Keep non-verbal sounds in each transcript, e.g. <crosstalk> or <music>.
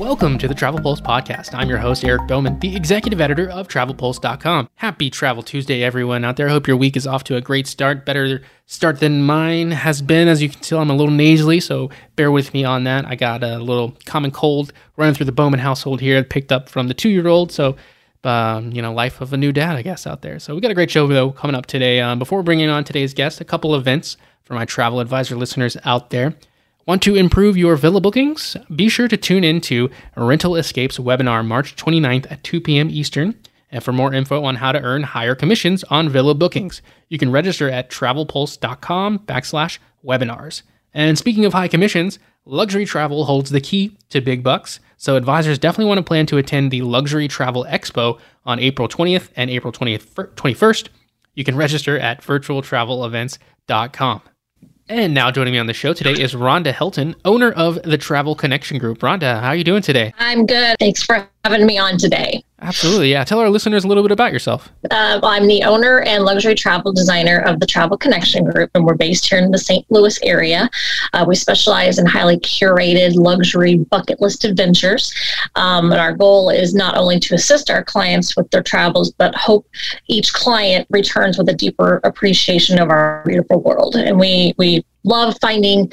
Welcome to the Travel Pulse podcast. I'm your host, Eric Bowman, the executive editor of TravelPulse.com. Happy Travel Tuesday, everyone out there. Hope your week is off to a great start, better start than mine has been. As you can tell, I'm a little nasally, so bear with me on that. I got a little common cold running through the Bowman household here, picked up from the two year old. So, um, you know, life of a new dad, I guess, out there. So, we got a great show, though, coming up today. Um, before bringing on today's guest, a couple events for my travel advisor listeners out there. Want to improve your villa bookings? Be sure to tune in to Rental Escapes webinar March 29th at 2 p.m. Eastern. And for more info on how to earn higher commissions on villa bookings, you can register at travelpulse.com backslash webinars. And speaking of high commissions, luxury travel holds the key to big bucks. So advisors definitely want to plan to attend the Luxury Travel Expo on April 20th and April 20th, 21st. You can register at virtualtravelevents.com. And now joining me on the show today is Rhonda Helton, owner of the Travel Connection Group. Rhonda, how are you doing today? I'm good. Thanks for having me on today. Absolutely. Yeah. Tell our listeners a little bit about yourself. Uh, I'm the owner and luxury travel designer of the Travel Connection Group, and we're based here in the St. Louis area. Uh, we specialize in highly curated luxury bucket list adventures. Um, and our goal is not only to assist our clients with their travels, but hope each client returns with a deeper appreciation of our beautiful world. And we, we love finding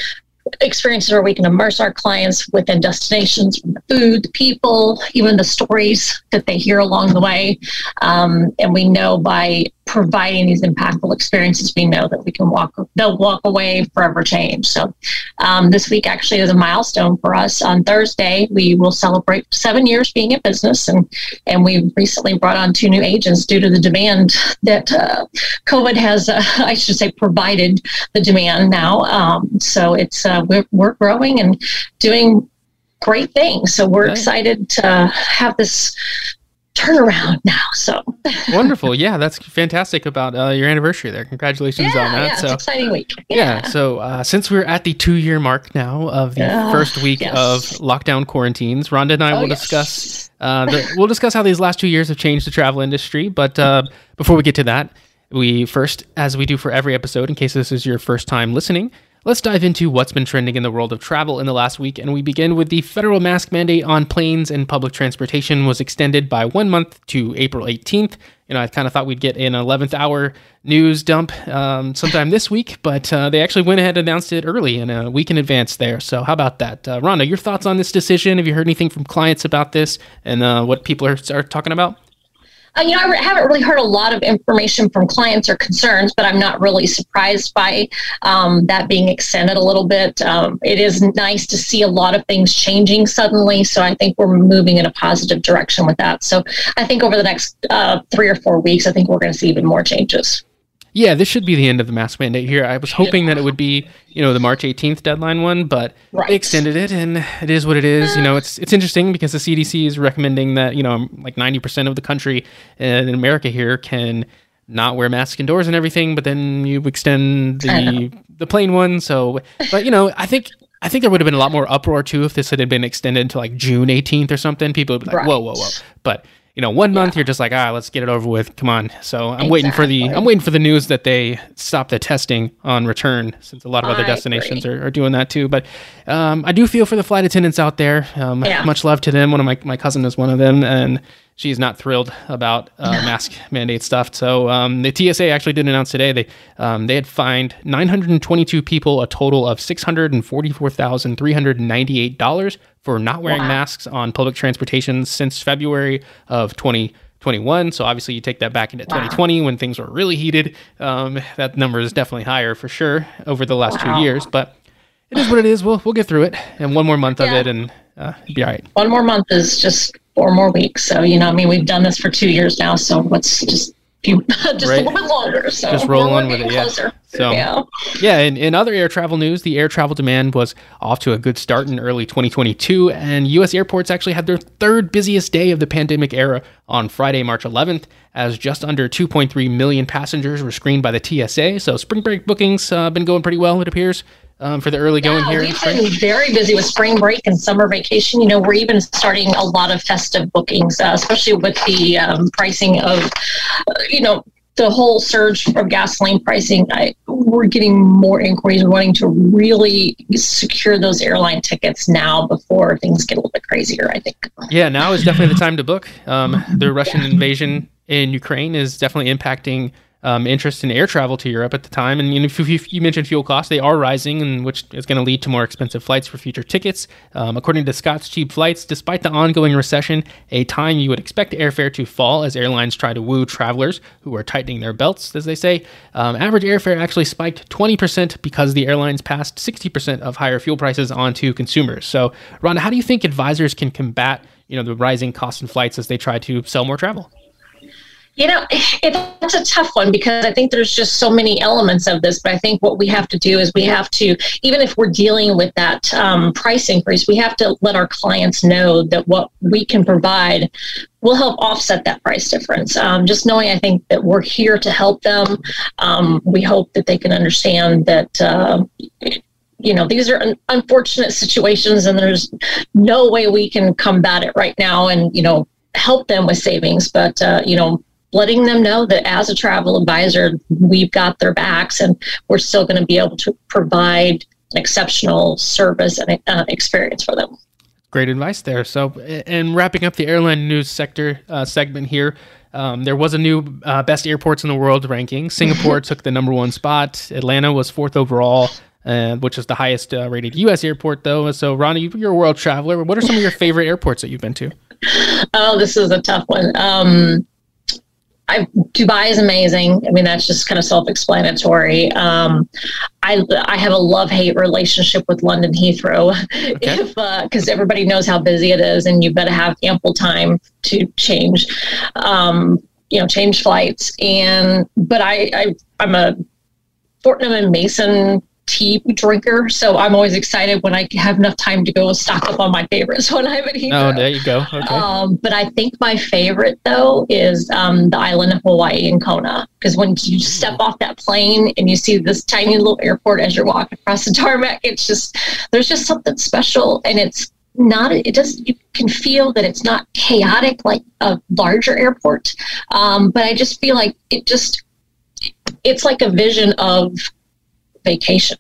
experiences where we can immerse our clients within destinations, from the food, the people, even the stories that they hear along the way. Um, and we know by providing these impactful experiences, we know that we can walk, they'll walk away forever changed. So um, this week actually is a milestone for us. On Thursday, we will celebrate seven years being in business, and and we recently brought on two new agents due to the demand that uh, COVID has, uh, <laughs> I should say, provided the demand now. Um, so it's uh, we're, we're growing and doing great things. So we're excited to have this turnaround now. So wonderful. Yeah, that's fantastic about uh, your anniversary there. Congratulations yeah, on that. Yeah, so exciting week. Yeah. yeah so uh, since we're at the two year mark now of the uh, first week yes. of lockdown quarantines, Rhonda and I oh, will yes. discuss uh, the, we'll discuss how these last two years have changed the travel industry. But uh, before we get to that, we first, as we do for every episode, in case this is your first time listening, Let's dive into what's been trending in the world of travel in the last week, and we begin with the federal mask mandate on planes and public transportation was extended by one month to April 18th. You know, I kind of thought we'd get an 11th hour news dump um, sometime this week, but uh, they actually went ahead and announced it early in a week in advance there. So, how about that? Uh, Rhonda, your thoughts on this decision? Have you heard anything from clients about this and uh, what people are, are talking about? Uh, you know, I haven't really heard a lot of information from clients or concerns, but I'm not really surprised by um, that being extended a little bit. Um, it is nice to see a lot of things changing suddenly. So I think we're moving in a positive direction with that. So I think over the next uh, three or four weeks, I think we're going to see even more changes yeah, this should be the end of the mask mandate here. I was hoping yeah. that it would be, you know, the March 18th deadline one, but right. they extended it, and it is what it is. You know, it's it's interesting because the CDC is recommending that you know um, like 90% of the country uh, in America here can not wear masks indoors and everything, but then you extend the the plane one. So, but you know, I think I think there would have been a lot more uproar too if this had been extended to like June 18th or something. People would be like, right. whoa, whoa, whoa. But you know, one month yeah. you're just like, ah, let's get it over with. Come on. So I'm exactly. waiting for the I'm waiting for the news that they stop the testing on return, since a lot of other destinations are, are, doing that too. But um, I do feel for the flight attendants out there. Um, yeah. Much love to them. One of my my cousin is one of them, and she's not thrilled about uh, <laughs> mask mandate stuff. So um, the TSA actually did announce today they um, they had fined 922 people a total of six hundred and forty four thousand three hundred ninety eight dollars for not wearing wow. masks on public transportation since February of 2021. So obviously, you take that back into wow. 2020 when things were really heated. Um, that number is definitely higher for sure over the last wow. two years. But it is what it is. We'll we'll get through it, and one more month yeah. of it, and uh, it'll be all right. One more month is just four more weeks. So you know, I mean, we've done this for two years now. So let's just few, <laughs> just right. a little bit longer. So just roll on with it. Yeah. Closer. So yeah, yeah. In, in other air travel news, the air travel demand was off to a good start in early 2022, and U.S. airports actually had their third busiest day of the pandemic era on Friday, March 11th, as just under 2.3 million passengers were screened by the TSA. So spring break bookings uh, been going pretty well, it appears um, for the early going yeah, here? We've been very busy with spring break and summer vacation. You know, we're even starting a lot of festive bookings, uh, especially with the um, pricing of, uh, you know, the whole surge of gasoline pricing, I, we're getting more inquiries wanting to really secure those airline tickets now before things get a little bit crazier. I think. Yeah, now is definitely the time to book. Um, the <laughs> Russian yeah. invasion in Ukraine is definitely impacting um, interest in air travel to Europe at the time. And you, know, if you, you mentioned fuel costs, they are rising, and which is going to lead to more expensive flights for future tickets. Um, according to Scott's Cheap Flights, despite the ongoing recession, a time you would expect airfare to fall as airlines try to woo travelers who are tightening their belts, as they say. Um, average airfare actually spiked 20% because the airlines passed 60% of higher fuel prices on to consumers. So, Rhonda, how do you think advisors can combat you know the rising costs in flights as they try to sell more travel? You know, it's a tough one because I think there's just so many elements of this. But I think what we have to do is we have to, even if we're dealing with that um, price increase, we have to let our clients know that what we can provide will help offset that price difference. Um, just knowing, I think that we're here to help them. Um, we hope that they can understand that. Uh, you know these are un- unfortunate situations and there's no way we can combat it right now and you know help them with savings but uh, you know letting them know that as a travel advisor, we've got their backs and we're still going to be able to provide an exceptional service and uh, experience for them. Great advice there. So, and wrapping up the airline news sector uh, segment here, um, there was a new uh, best airports in the world ranking. <laughs> Singapore took the number one spot. Atlanta was fourth overall. Uh, which is the highest uh, rated U.S. airport, though. So, Ronnie, you're a world traveler. What are some of your favorite airports that you've been to? <laughs> Oh, this is a tough one. Um, I, Dubai is amazing. I mean, that's just kind of self-explanatory. Um, I I have a love-hate relationship with London Heathrow, <laughs> okay. because uh, everybody knows how busy it is, and you better have ample time to change, um, you know, change flights. And but I, I I'm a Fortnum and Mason tea drinker, so I'm always excited when I have enough time to go stock up on my favorites <laughs> when I'm at Heathrow. Oh, there you go. Okay. Um, but I think my favorite though is um, the island of Hawaii in Kona, because when you step off that plane and you see this tiny little airport as you're walking across the tarmac, it's just there's just something special, and it's not it does you can feel that it's not chaotic like a larger airport um, but i just feel like it just it's like a vision of vacation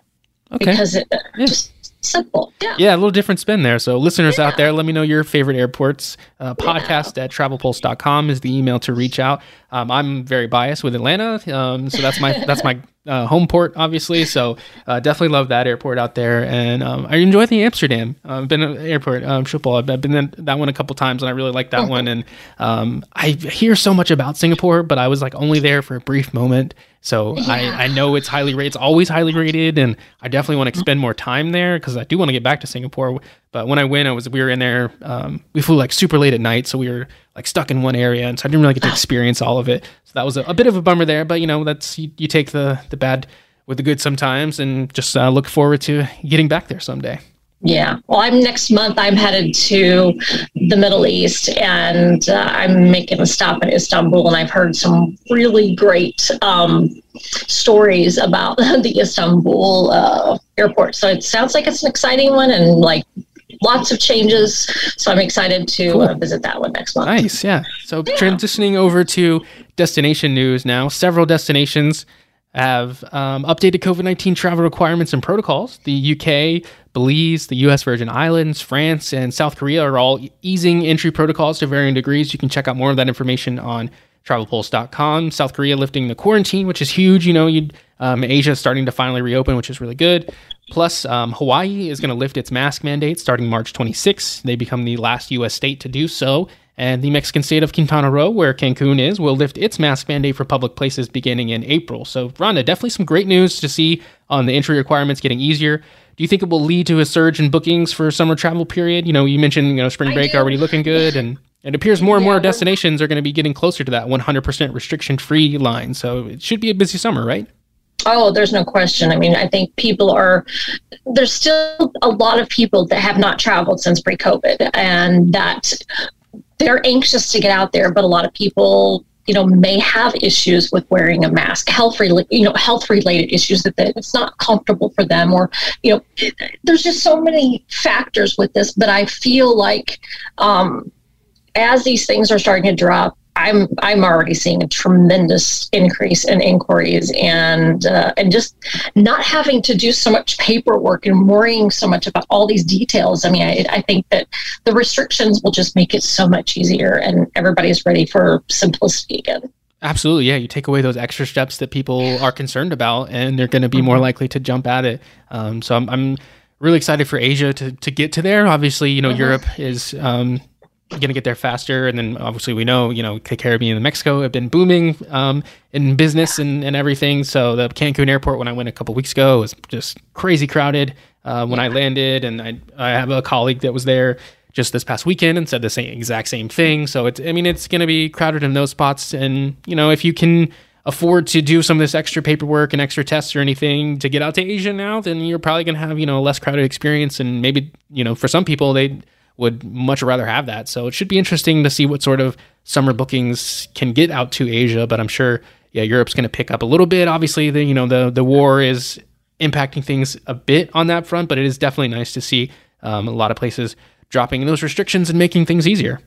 okay. because it yeah. just simple. Yeah. Yeah, a little different spin there. So, listeners yeah. out there, let me know your favorite airports. Uh, podcast yeah. at travelpulse.com is the email to reach out. Um, I'm very biased with Atlanta, um, so that's my that's my uh, home port, obviously. So uh, definitely love that airport out there, and um, I enjoy the Amsterdam. Uh, I've been at airport um, Schiphol. I've, I've been in that one a couple times, and I really like that oh. one. And um, I hear so much about Singapore, but I was like only there for a brief moment. So yeah. I, I know it's highly rated. It's always highly rated, and I definitely want to spend more time there because I do want to get back to Singapore. But when I went, I was we were in there. Um, we flew like super late at night, so we were like stuck in one area, and so I didn't really get to experience all of it. So that was a, a bit of a bummer there. But you know, that's you, you take the the bad with the good sometimes, and just uh, look forward to getting back there someday. Yeah. Well, I'm next month. I'm headed to the Middle East, and uh, I'm making a stop in Istanbul. And I've heard some really great um, stories about <laughs> the Istanbul uh, airport. So it sounds like it's an exciting one, and like lots of changes. So I'm excited to cool. uh, visit that one next month. Nice. Yeah. So yeah. transitioning over to destination news now. Several destinations have um, updated COVID 19 travel requirements and protocols. The UK, Belize, the US Virgin Islands, France, and South Korea are all easing entry protocols to varying degrees. You can check out more of that information on travelpulse.com. South Korea lifting the quarantine, which is huge. You know, um, Asia is starting to finally reopen, which is really good. Plus, um, Hawaii is going to lift its mask mandate starting March 26. They become the last U.S. state to do so. And the Mexican state of Quintana Roo, where Cancun is, will lift its mask mandate for public places beginning in April. So, Rhonda, definitely some great news to see on the entry requirements getting easier. Do you think it will lead to a surge in bookings for summer travel period? You know, you mentioned you know spring break already looking good, and it appears more and more destinations are going to be getting closer to that 100% restriction-free line. So it should be a busy summer, right? Oh, there's no question. I mean, I think people are, there's still a lot of people that have not traveled since pre COVID and that they're anxious to get out there, but a lot of people you know may have issues with wearing a mask health related you know health related issues that it's not comfortable for them or you know there's just so many factors with this but i feel like um, as these things are starting to drop I'm I'm already seeing a tremendous increase in inquiries and uh, and just not having to do so much paperwork and worrying so much about all these details. I mean, I, I think that the restrictions will just make it so much easier, and everybody's ready for simplicity again. Absolutely, yeah. You take away those extra steps that people are concerned about, and they're going to be more mm-hmm. likely to jump at it. Um, so I'm, I'm really excited for Asia to to get to there. Obviously, you know, mm-hmm. Europe is. Um, going to get there faster. And then obviously we know, you know, the Caribbean and Mexico have been booming um, in business and, and everything. So the Cancun airport, when I went a couple weeks ago, was just crazy crowded uh, when I landed. And I, I have a colleague that was there just this past weekend and said the same exact same thing. So it's, I mean, it's going to be crowded in those spots. And, you know, if you can afford to do some of this extra paperwork and extra tests or anything to get out to Asia now, then you're probably going to have, you know, a less crowded experience. And maybe, you know, for some people, they, would much rather have that. So it should be interesting to see what sort of summer bookings can get out to Asia. But I'm sure, yeah, Europe's going to pick up a little bit. Obviously, the you know the the war is impacting things a bit on that front, but it is definitely nice to see um, a lot of places dropping those restrictions and making things easier.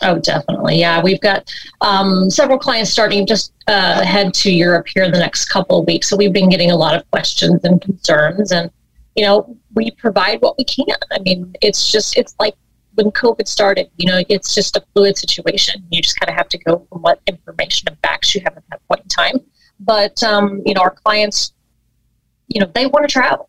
Oh, definitely. Yeah, we've got um, several clients starting just uh, head to Europe here in the next couple of weeks. So we've been getting a lot of questions and concerns, and you know, we provide what we can. I mean, it's just, it's like when COVID started, you know, it's just a fluid situation. You just kind of have to go from what information and facts you have at that point in time. But, um, you know, our clients, you know, they want to travel.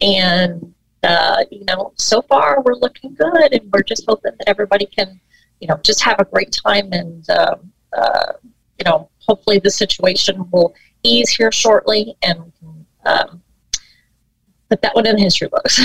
And, uh, you know, so far we're looking good and we're just hoping that everybody can, you know, just have a great time and, uh, uh, you know, hopefully the situation will ease here shortly and um, put that one in the history books.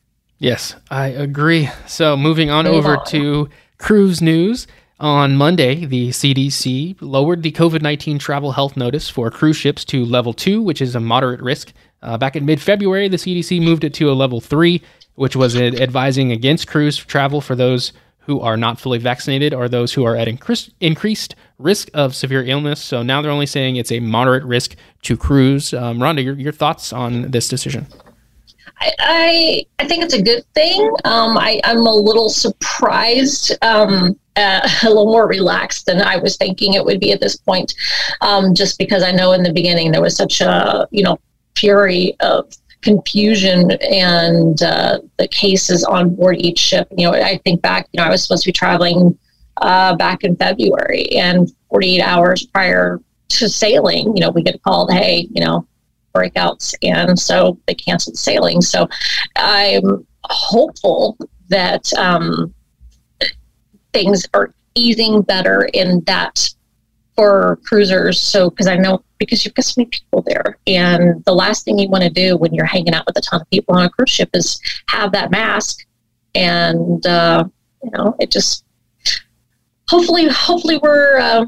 <laughs> yes, I agree. So moving on Move over on. to cruise news. On Monday, the CDC lowered the COVID 19 travel health notice for cruise ships to level two, which is a moderate risk. Uh, back in mid February, the CDC moved it to a level three, which was advising against cruise travel for those who are not fully vaccinated or those who are at increased risk of severe illness. So now they're only saying it's a moderate risk to cruise. Um, Rhonda, your, your thoughts on this decision? I, I, think it's a good thing. Um, I, am a little surprised, um, uh, <laughs> a little more relaxed than I was thinking it would be at this point, um, just because I know in the beginning there was such a you know fury of confusion and uh, the cases on board each ship. You know, I think back, you know, I was supposed to be traveling uh, back in February, and 48 hours prior to sailing, you know, we get called, hey, you know, breakouts, and so they canceled sailing. So I'm hopeful that um, things are easing better in that for cruisers. So because I know because you've got so many people there, and the last thing you want to do when you're hanging out with a ton of people on a cruise ship is have that mask, and uh, you know it just hopefully hopefully we're uh,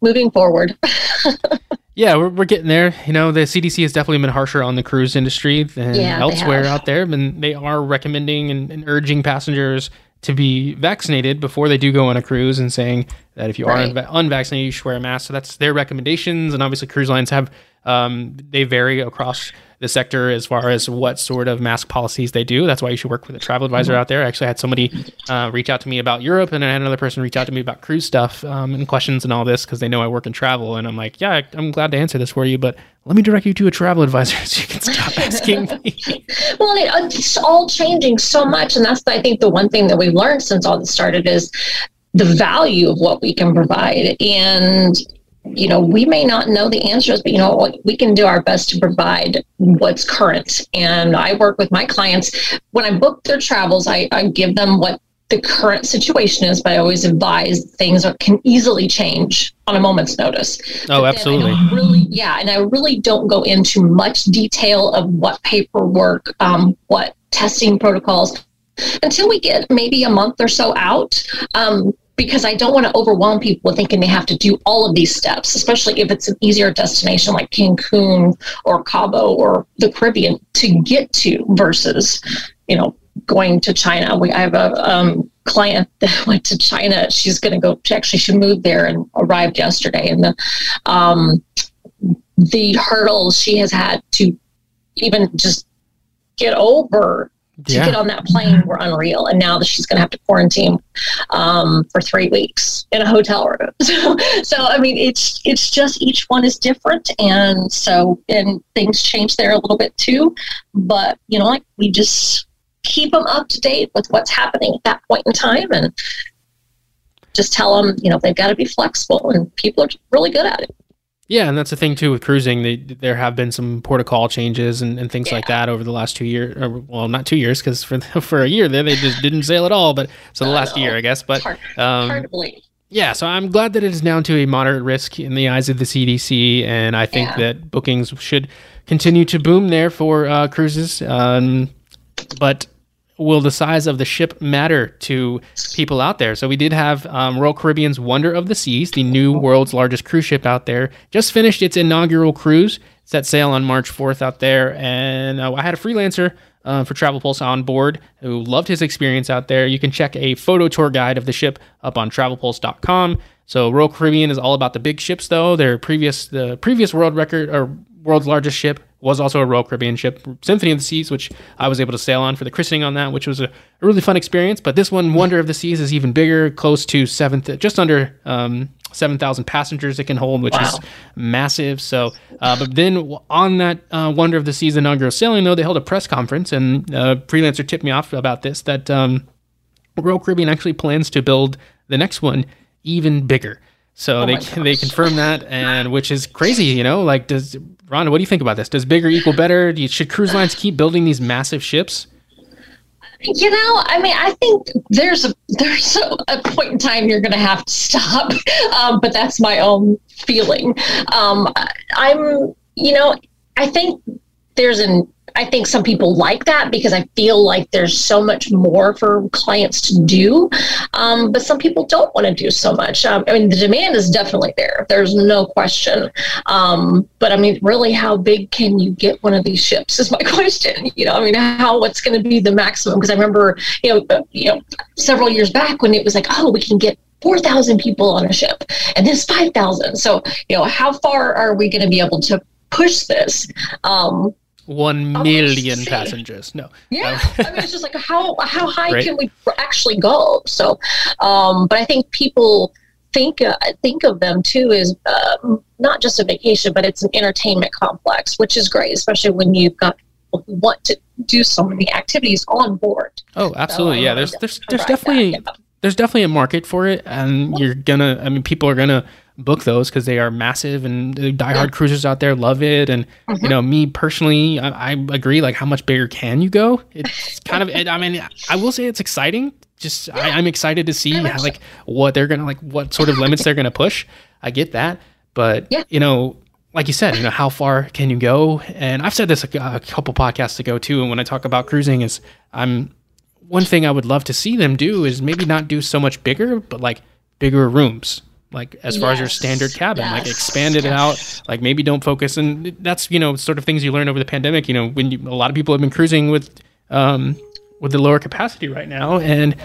moving forward. <laughs> Yeah, we're, we're getting there. You know, the CDC has definitely been harsher on the cruise industry than yeah, elsewhere out there, and they are recommending and, and, urging passengers to be vaccinated before they do go on a cruise, and saying that if you right. are unvaccinated, you should wear a mask. So that's their recommendations, and obviously, cruise lines have um, they vary across the sector as far as what sort of mask policies they do. That's why you should work with a travel advisor mm-hmm. out there. I actually had somebody uh, reach out to me about Europe, and I had another person reach out to me about cruise stuff um, and questions and all this because they know I work in travel. And I'm like, yeah, I'm glad to answer this for you, but let me direct you to a travel advisor <laughs> so you can stop <laughs> asking me. well, it's all changing so much, and that's I think the one thing that we've learned since all this started is the value of what we can provide and you know, we may not know the answers, but you know, we can do our best to provide what's current. And I work with my clients when I book their travels. I, I give them what the current situation is, but I always advise things that can easily change on a moment's notice. Oh, but absolutely. Really, yeah, and I really don't go into much detail of what paperwork, um, what testing protocols until we get maybe a month or so out. Um, because I don't want to overwhelm people thinking they have to do all of these steps, especially if it's an easier destination like Cancun or Cabo or the Caribbean to get to versus, you know, going to China. We I have a um, client <laughs> that went to China. She's going to go. She actually she moved there and arrived yesterday, and the um, the hurdles she has had to even just get over to yeah. get on that plane were unreal. And now that she's going to have to quarantine um, for three weeks in a hotel room. <laughs> So, so, I mean, it's it's just each one is different, and so and things change there a little bit too. But you know, like we just keep them up to date with what's happening at that point in time, and just tell them, you know, they've got to be flexible, and people are really good at it. Yeah, and that's the thing too with cruising. They, there have been some protocol changes and, and things yeah. like that over the last two years. well, not two years because for <laughs> for a year there they just didn't sail at all. But so the last year, I guess. But hard, um, hard. Yeah, so I'm glad that it is down to a moderate risk in the eyes of the CDC, and I think yeah. that bookings should continue to boom there for uh, cruises. Um, but will the size of the ship matter to people out there? So we did have um, Royal Caribbean's Wonder of the Seas, the new world's largest cruise ship out there, just finished its inaugural cruise. Set sail on March 4th out there, and uh, I had a freelancer uh, for Travel Pulse on board who loved his experience out there. You can check a photo tour guide of the ship up on TravelPulse.com. So Royal Caribbean is all about the big ships, though. Their previous the previous world record or world's largest ship was also a Royal Caribbean ship, Symphony of the Seas, which I was able to sail on for the christening on that, which was a, a really fun experience. But this one, Wonder of the Seas, is even bigger, close to seventh, just under um, 7,000 passengers it can hold, which wow. is massive. So, uh, but then on that uh, Wonder of the Seas inaugural sailing, though, they held a press conference, and uh, freelancer tipped me off about this that um, Royal Caribbean actually plans to build the next one even bigger. So oh they they confirm that, and which is crazy, you know. Like, does Rhonda, what do you think about this? Does bigger equal better? You, should cruise lines keep building these massive ships? You know, I mean, I think there's a there's a, a point in time you're going to have to stop, <laughs> um, but that's my own feeling. Um, I'm, you know, I think there's an I think some people like that because I feel like there's so much more for clients to do. Um, but some people don't want to do so much. Um, I mean, the demand is definitely there. There's no question. Um, but I mean, really, how big can you get one of these ships is my <laughs> question. You know, I mean, how what's going to be the maximum? Because I remember, you know, uh, you know, several years back when it was like, oh, we can get 4,000 people on a ship and this 5,000. So, you know, how far are we going to be able to push this? Um, one million passengers. No. Yeah, I mean, it's just like how how high right. can we actually go? So, um, but I think people think uh, think of them too as um, not just a vacation, but it's an entertainment complex, which is great, especially when you've got people who want to do so many activities on board. Oh, absolutely. So, yeah, there's there's there's definitely that, yeah. there's definitely a market for it, and you're gonna. I mean, people are gonna book those because they are massive and the diehard yeah. cruisers out there love it. And mm-hmm. you know, me personally, I, I, agree. Like, how much bigger can you go? It's kind of. It, I mean, I will say it's exciting. Just yeah. I, am excited to see how, like what they're gonna like, what sort of limits they're gonna push. I get that, but yeah. you know, like you said, you know, how far can you go? And I've said this a, a couple podcasts ago too. And when I talk about cruising, is I'm one thing I would love to see them do is maybe not do so much bigger, but like bigger rooms like as far yes. as your standard cabin yes. like expand it yes. out like maybe don't focus and that's you know sort of things you learn over the pandemic you know when you, a lot of people have been cruising with um with the lower capacity right now and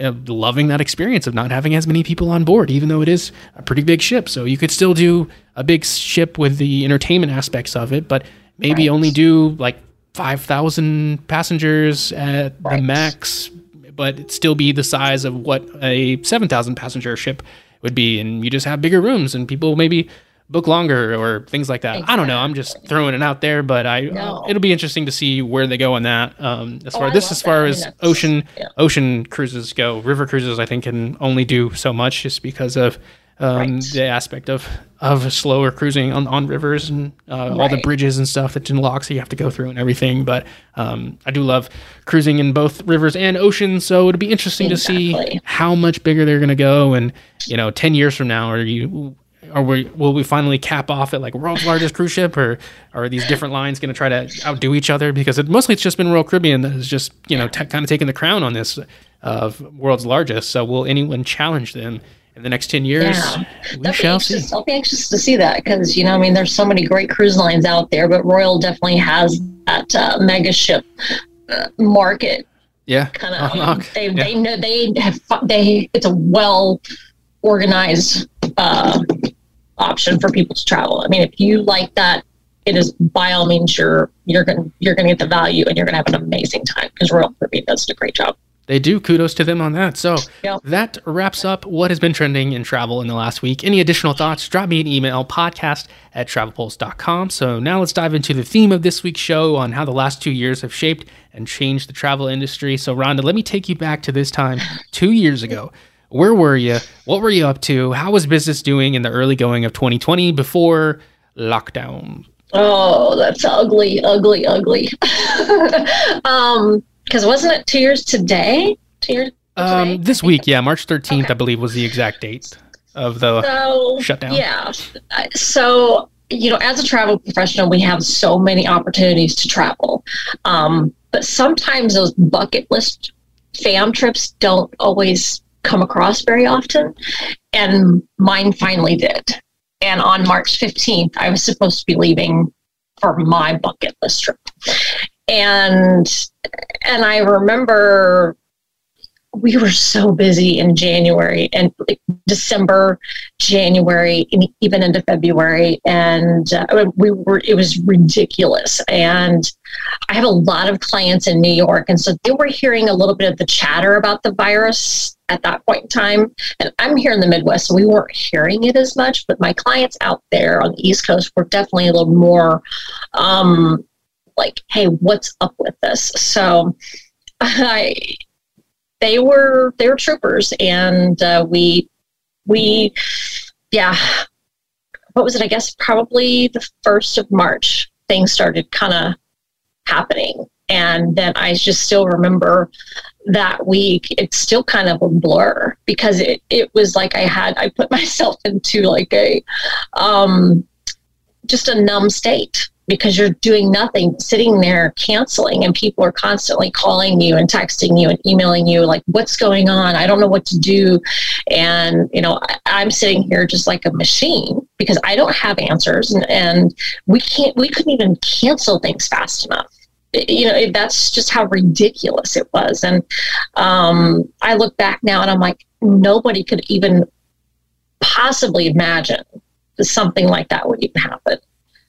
uh, loving that experience of not having as many people on board even though it is a pretty big ship so you could still do a big ship with the entertainment aspects of it but maybe right. only do like 5000 passengers at right. the max but it still be the size of what a 7000 passenger ship would be, and you just have bigger rooms and people maybe book longer or things like that. Exactly. I don't know. I'm just throwing it out there, but I no. it'll be interesting to see where they go on that. Um, as oh, far this, as far as ocean yeah. ocean cruises go, river cruises I think can only do so much just because of um, right. the aspect of of slower cruising on, on rivers and uh, right. all the bridges and stuff that locks you have to go through and everything. But um, I do love cruising in both rivers and oceans, so it'll be interesting exactly. to see how much bigger they're going to go. And you know, ten years from now, are you are we will we finally cap off at like world's largest cruise ship, or, or are these different lines going to try to outdo each other? Because it, mostly it's just been Royal Caribbean that has just you know t- kind of taken the crown on this of world's largest. So will anyone challenge them? In the next 10 years, yeah. we shall anxious, see. I'll be anxious to see that because, you know, I mean, there's so many great cruise lines out there, but Royal definitely has that uh, mega ship uh, market. Yeah. Kind of, they, yeah. they know they have, they, it's a well organized uh, option for people to travel. I mean, if you like that it is by all means you're you're gonna you're gonna get the value and you're gonna have an amazing time because Royal Caribbean does a great job. They do. Kudos to them on that. So yeah. that wraps up what has been trending in travel in the last week. Any additional thoughts? Drop me an email, podcast at travelpulse.com. So now let's dive into the theme of this week's show on how the last two years have shaped and changed the travel industry. So, Rhonda, let me take you back to this time two years ago. Where were you? What were you up to? How was business doing in the early going of 2020 before lockdown? Oh, that's ugly, ugly, ugly. <laughs> um, because wasn't it two years today? Two years. Um, today? this week, yeah, March 13th, okay. I believe, was the exact date of the so, shutdown. Yeah. So, you know, as a travel professional, we have so many opportunities to travel. Um, but sometimes those bucket list fam trips don't always come across very often. And mine finally did. And on March 15th, I was supposed to be leaving for my bucket list trip and and I remember we were so busy in January and December, January, and even into February, and uh, we were. It was ridiculous. And I have a lot of clients in New York, and so they were hearing a little bit of the chatter about the virus at that point in time. And I'm here in the Midwest, so we weren't hearing it as much. But my clients out there on the East Coast were definitely a little more. Um, like, hey, what's up with this? So <laughs> I they were they were troopers and uh, we we yeah. What was it? I guess probably the first of march things started kind of happening. And then i just still remember that week it's still kind of a blur because it, it was like i had i put <laughs> myself into like a um just a numb state because you're doing nothing, sitting there canceling, and people are constantly calling you and texting you and emailing you, like, what's going on? I don't know what to do. And, you know, I, am sitting here just like a machine because I don't have answers and, and we can't, we couldn't even cancel things fast enough. you know, that's just how ridiculous it was. And um, I look back now and I'm like, nobody could even possibly imagine something like that would even happen.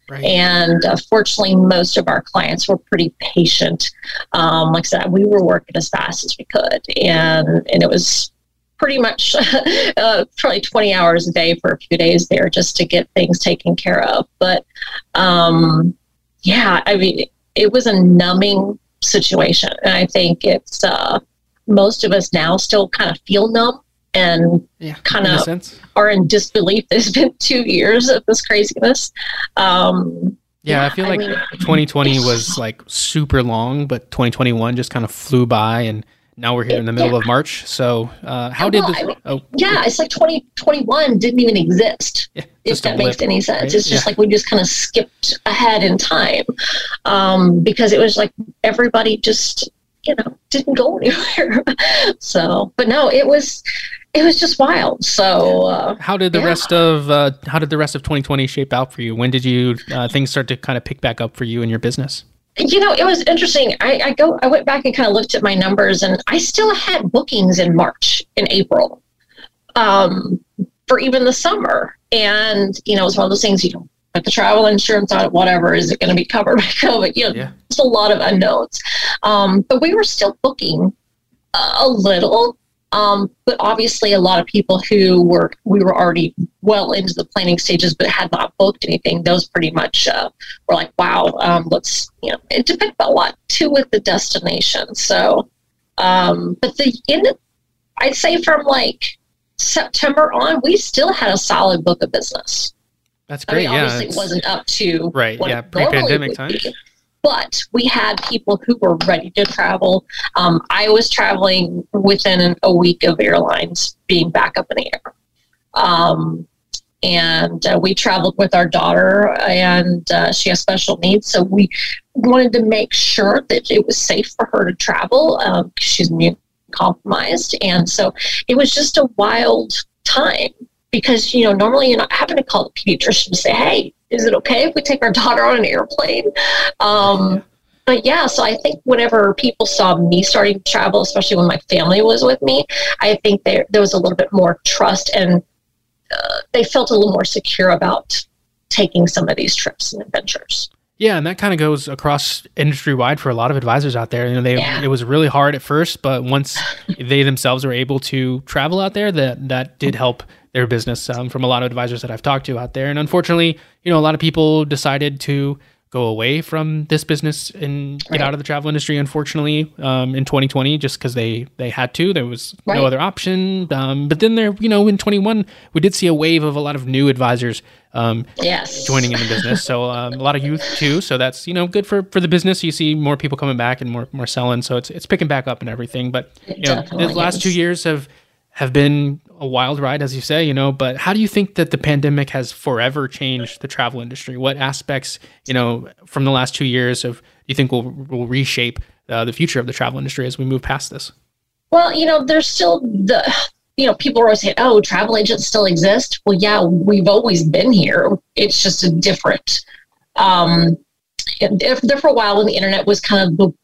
Right. And uh, fortunately, most of our clients were pretty patient. Um, like I said, we were working as fast as we could, and and it was pretty much <laughs> uh, probably 20 hours a day for a few days there just to get things taken care of. But um, yeah, I mean, it was a numbing situation, and I think it's uh, most of us now still kind of feel numb and yeah, kind of are in disbelief. There's been <laughs> two years of this craziness. Um, yeah, yeah, I feel like mean, 2020 was like super long, but 2021 just kind of flew by, and now we're here in the middle yeah. of March. So, uh, how did this? I mean, oh, yeah, it's like 2021 didn't even exist. Yeah, if that blip, makes any sense, right? it's just like we just kind of skipped ahead in time um, because it was like everybody just you know didn't go <laughs> anywhere. so, but no, it was it was just wild. So, uh, how did the yeah. rest of uh, how did the rest of 2020 shape out for you? When did you uh, things start to kind of pick back up for you and your business? You know, it was interesting. I, I go, I went back and kind of looked at my numbers, and I still had bookings in March and April, um, for even the summer. And you know, it's one of those things you know, put the travel insurance on it, whatever. Is it going to be covered <laughs> by COVID? You know, yeah. there's a lot of unknowns. Um, but we were still booking a little um, but obviously, a lot of people who were we were already well into the planning stages, but had not booked anything. Those pretty much uh, were like, "Wow, um, let's." You know, it depends a lot too with the destination. So, um, but the in, I'd say from like September on, we still had a solid book of business. That's great. I mean, obviously, yeah, it wasn't up to right. yeah, pre-pandemic times. Be but we had people who were ready to travel. Um, I was traveling within a week of airlines being back up in the air. Um, and uh, we traveled with our daughter, and uh, she has special needs. So we wanted to make sure that it was safe for her to travel. Um, she's immune compromised, and so it was just a wild time because you know normally you're not having to call the pediatrician to say, "Hey, is it okay if we take our <laughs> daughter on an airplane? Um, but yeah, so I think whenever people saw me starting to travel, especially when my family was with me, I think there there was a little bit more trust and uh, they felt a little more secure about taking some of these trips and adventures. Yeah, and that kind of goes across industry wide for a lot of advisors out there. You know, they yeah. it was really hard at first, but once <laughs> they themselves were able to travel out there, that that did help their business um, from a lot of advisors that I've talked to out there. And unfortunately, you know, a lot of people decided to go away from this business and get right. out of the travel industry. Unfortunately, um, in 2020, just because they they had to, there was right. no other option. Um, but then there, you know, in 21, we did see a wave of a lot of new advisors. Um, yes. joining in the business. So um, a lot of youth too. So that's you know good for, for the business. You see more people coming back and more more selling. So it's it's picking back up and everything. But you know, the last is. two years have have been a wild ride, as you say, you know, but how do you think that the pandemic has forever changed the travel industry? What aspects, you know, from the last two years of you think will will reshape uh, the future of the travel industry as we move past this? Well, you know, there's still the you know, people always saying, "Oh, travel agents still exist." Well, yeah, we've always been here. It's just a different. Um, there for a while when the internet was kind of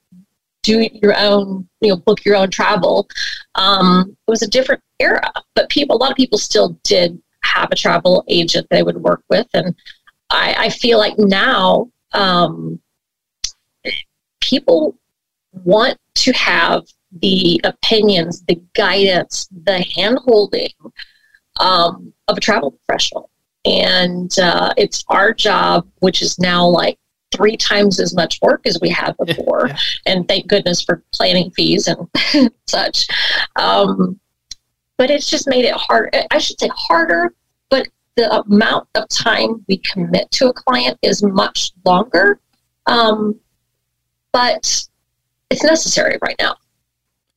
do your own, you know, book your own travel. Um, it was a different era, but people, a lot of people still did have a travel agent they would work with, and I, I feel like now um, people want to have the opinions, the guidance, the hand holding um, of a travel professional. And uh, it's our job, which is now like three times as much work as we had before. Yeah. And thank goodness for planning fees and <laughs> such. Um, but it's just made it hard. I should say harder, but the amount of time we commit to a client is much longer. Um, but it's necessary right now.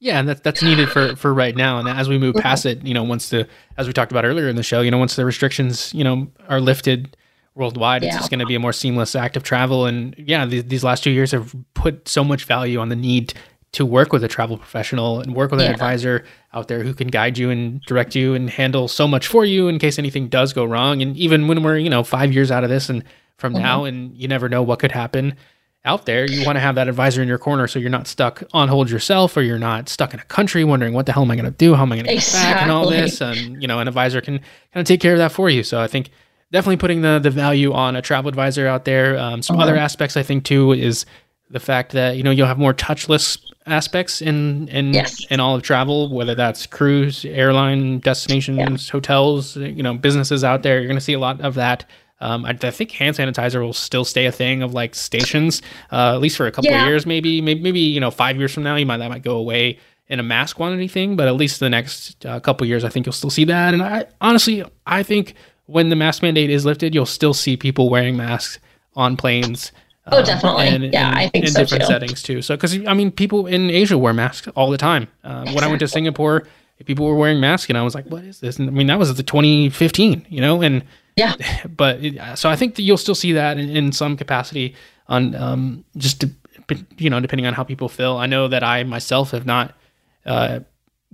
Yeah, and that's that's needed for for right now. And as we move past it, you know, once the as we talked about earlier in the show, you know, once the restrictions, you know, are lifted worldwide, yeah. it's just going to be a more seamless act of travel. And yeah, these, these last two years have put so much value on the need to work with a travel professional and work with yeah. an advisor out there who can guide you and direct you and handle so much for you in case anything does go wrong. And even when we're you know five years out of this and from mm-hmm. now, and you never know what could happen out there, you want to have that advisor in your corner so you're not stuck on hold yourself or you're not stuck in a country wondering what the hell am I going to do? How am I going to get exactly. back and all this? And, you know, an advisor can kind of take care of that for you. So I think definitely putting the, the value on a travel advisor out there. Um, some uh-huh. other aspects I think too is the fact that, you know, you'll have more touchless aspects in, in, yes. in all of travel, whether that's cruise, airline, destinations, yeah. hotels, you know, businesses out there. You're going to see a lot of that um, I, I, think hand sanitizer will still stay a thing of like stations, uh, at least for a couple yeah. of years, maybe, maybe, maybe, you know, five years from now, you might, that might go away in a mass quantity thing, but at least the next uh, couple years, I think you'll still see that. And I honestly, I think when the mask mandate is lifted, you'll still see people wearing masks on planes. Oh, um, definitely. And, yeah, and, I think in so different too. settings too. So, because I mean, people in Asia wear masks all the time. Exactly. When I went to Singapore, people were wearing masks, and I was like, "What is this?" And I mean, that was the 2015, you know, and yeah. <laughs> But so I think that you'll still see that in, in some capacity on um, just to, you know depending on how people feel. I know that I myself have not uh,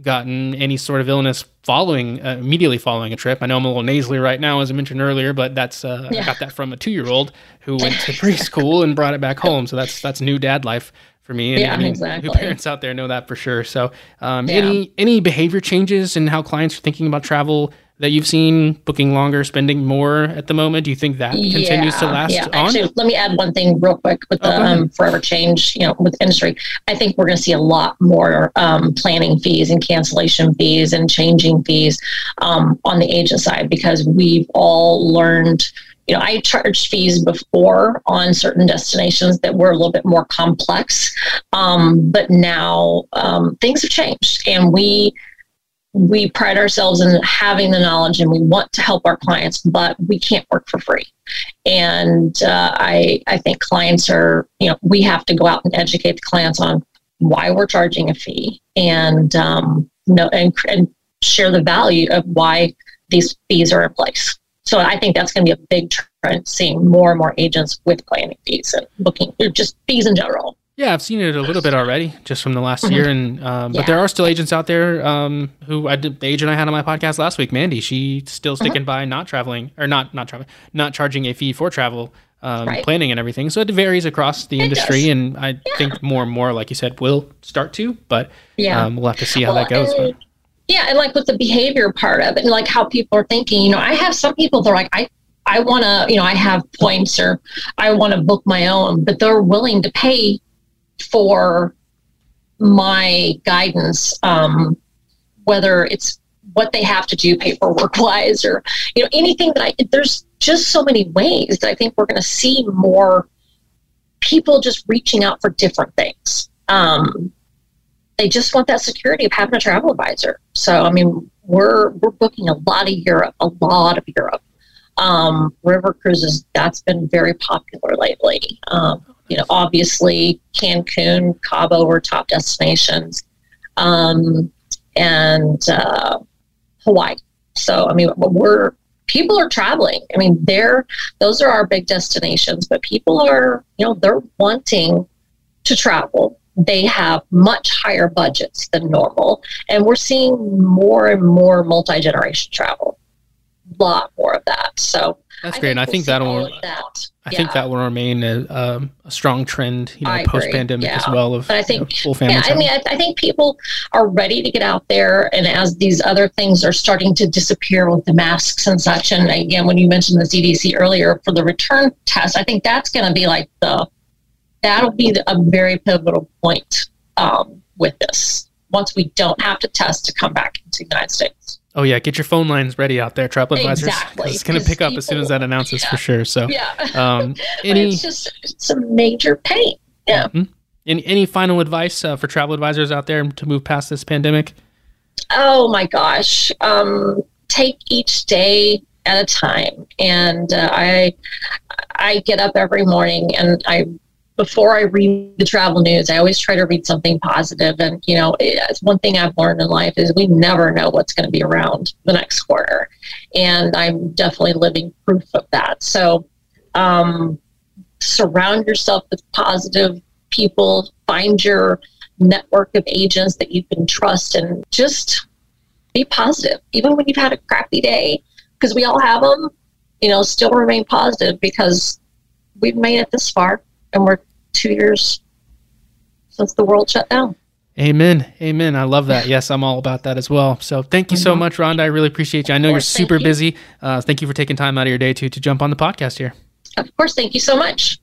gotten any sort of illness following uh, immediately following a trip. I know I'm a little nasally right now, as I mentioned earlier, but that's uh, yeah. I got that from a two year old who <laughs> went to preschool and brought it back home. So that's that's new dad life for me. And, yeah, I mean, exactly. Parents out there know that for sure. So, um, yeah. any any behavior changes in how clients are thinking about travel that you've seen booking longer, spending more at the moment? Do you think that continues to last yeah. On? Actually, let me add one thing real quick with the oh, um, forever change, you know, with industry. I think we're going to see a lot more um, planning fees and cancellation fees and changing fees um, on the agent side because we've all learned you know, I charged fees before on certain destinations that were a little bit more complex, um, but now um, things have changed, and we we pride ourselves in having the knowledge and we want to help our clients, but we can't work for free. And uh, I, I think clients are, you know, we have to go out and educate the clients on why we're charging a fee and, um, know, and, and share the value of why these fees are in place. So I think that's going to be a big trend, seeing more and more agents with planning fees and booking, just fees in general. Yeah, I've seen it a little bit already, just from the last mm-hmm. year, and um, but there are still agents out there um, who I did, the agent I had on my podcast last week, Mandy. She's still sticking uh-huh. by not traveling or not not traveling, not charging a fee for travel, um, right. planning and everything. So it varies across the it industry, does. and I yeah. think more and more, like you said, will start to. But yeah, um, we'll have to see how well, that goes. And, yeah, and like with the behavior part of it, and like how people are thinking. You know, I have some people that are like, I I want to, you know, I have points or I want to book my own, but they're willing to pay for my guidance, um, whether it's what they have to do paperwork wise or, you know, anything that I, there's just so many ways that I think we're going to see more people just reaching out for different things. Um, they just want that security of having a travel advisor. So, I mean, we're we're booking a lot of Europe, a lot of Europe. Um, river cruises that's been very popular lately. Um, you know, obviously Cancun, Cabo are top destinations, um, and uh, Hawaii. So, I mean, we're people are traveling. I mean, they're those are our big destinations, but people are, you know, they're wanting to travel they have much higher budgets than normal. And we're seeing more and more multi generation travel. A lot more of that. So that's great. and I think that'll that. I yeah. think that will remain a, um, a strong trend, you know, post pandemic yeah. as well. Of but I think you know, full family. Yeah. I mean, I, I, think people are ready to get out there, and as these other things are starting to disappear with the masks and such, and again, when you mentioned the CDC earlier for the return test, I think that's going to be like the that'll be a very pivotal point um, with this once we don't have to test to come back into the United States. Oh yeah, get your phone lines ready out there, travel advisors. Exactly. It's going to pick up people, as soon as that announces yeah. for sure. So yeah, um, <laughs> any it's just some major pain. Yeah. Mm-hmm. Any any final advice uh, for travel advisors out there to move past this pandemic? Oh my gosh, um, take each day at a time, and uh, I I get up every morning and I before I read the travel news, I always try to read something positive. And, you know, it's one thing I've learned in life is we never know what's going to be around the next quarter. And I'm definitely living proof of that. So, um, surround yourself with positive people, find your network of agents that you can trust, and just be positive, even when you've had a crappy day, because we all have them. You know, still remain positive because we've made it this far and we're two years since the world shut down. Amen. Amen. I love that. Yes, I'm all about that as well. So thank you so mm-hmm. much, Rhonda. I really appreciate you. I know you're super you. busy. Uh, thank you for taking time out of your day to, to jump on the podcast here. Of course. Thank you so much.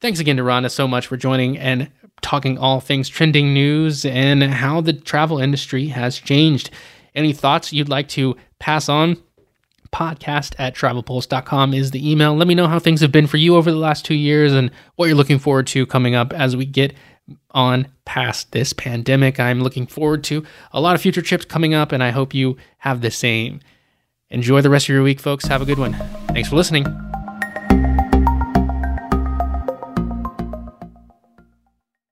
Thanks again to Rhonda so much for joining and talking all things trending news and how the travel industry has changed. Any thoughts you'd like to pass on? Podcast at travelpulse.com is the email. Let me know how things have been for you over the last two years and what you're looking forward to coming up as we get on past this pandemic. I'm looking forward to a lot of future trips coming up, and I hope you have the same. Enjoy the rest of your week, folks. Have a good one. Thanks for listening.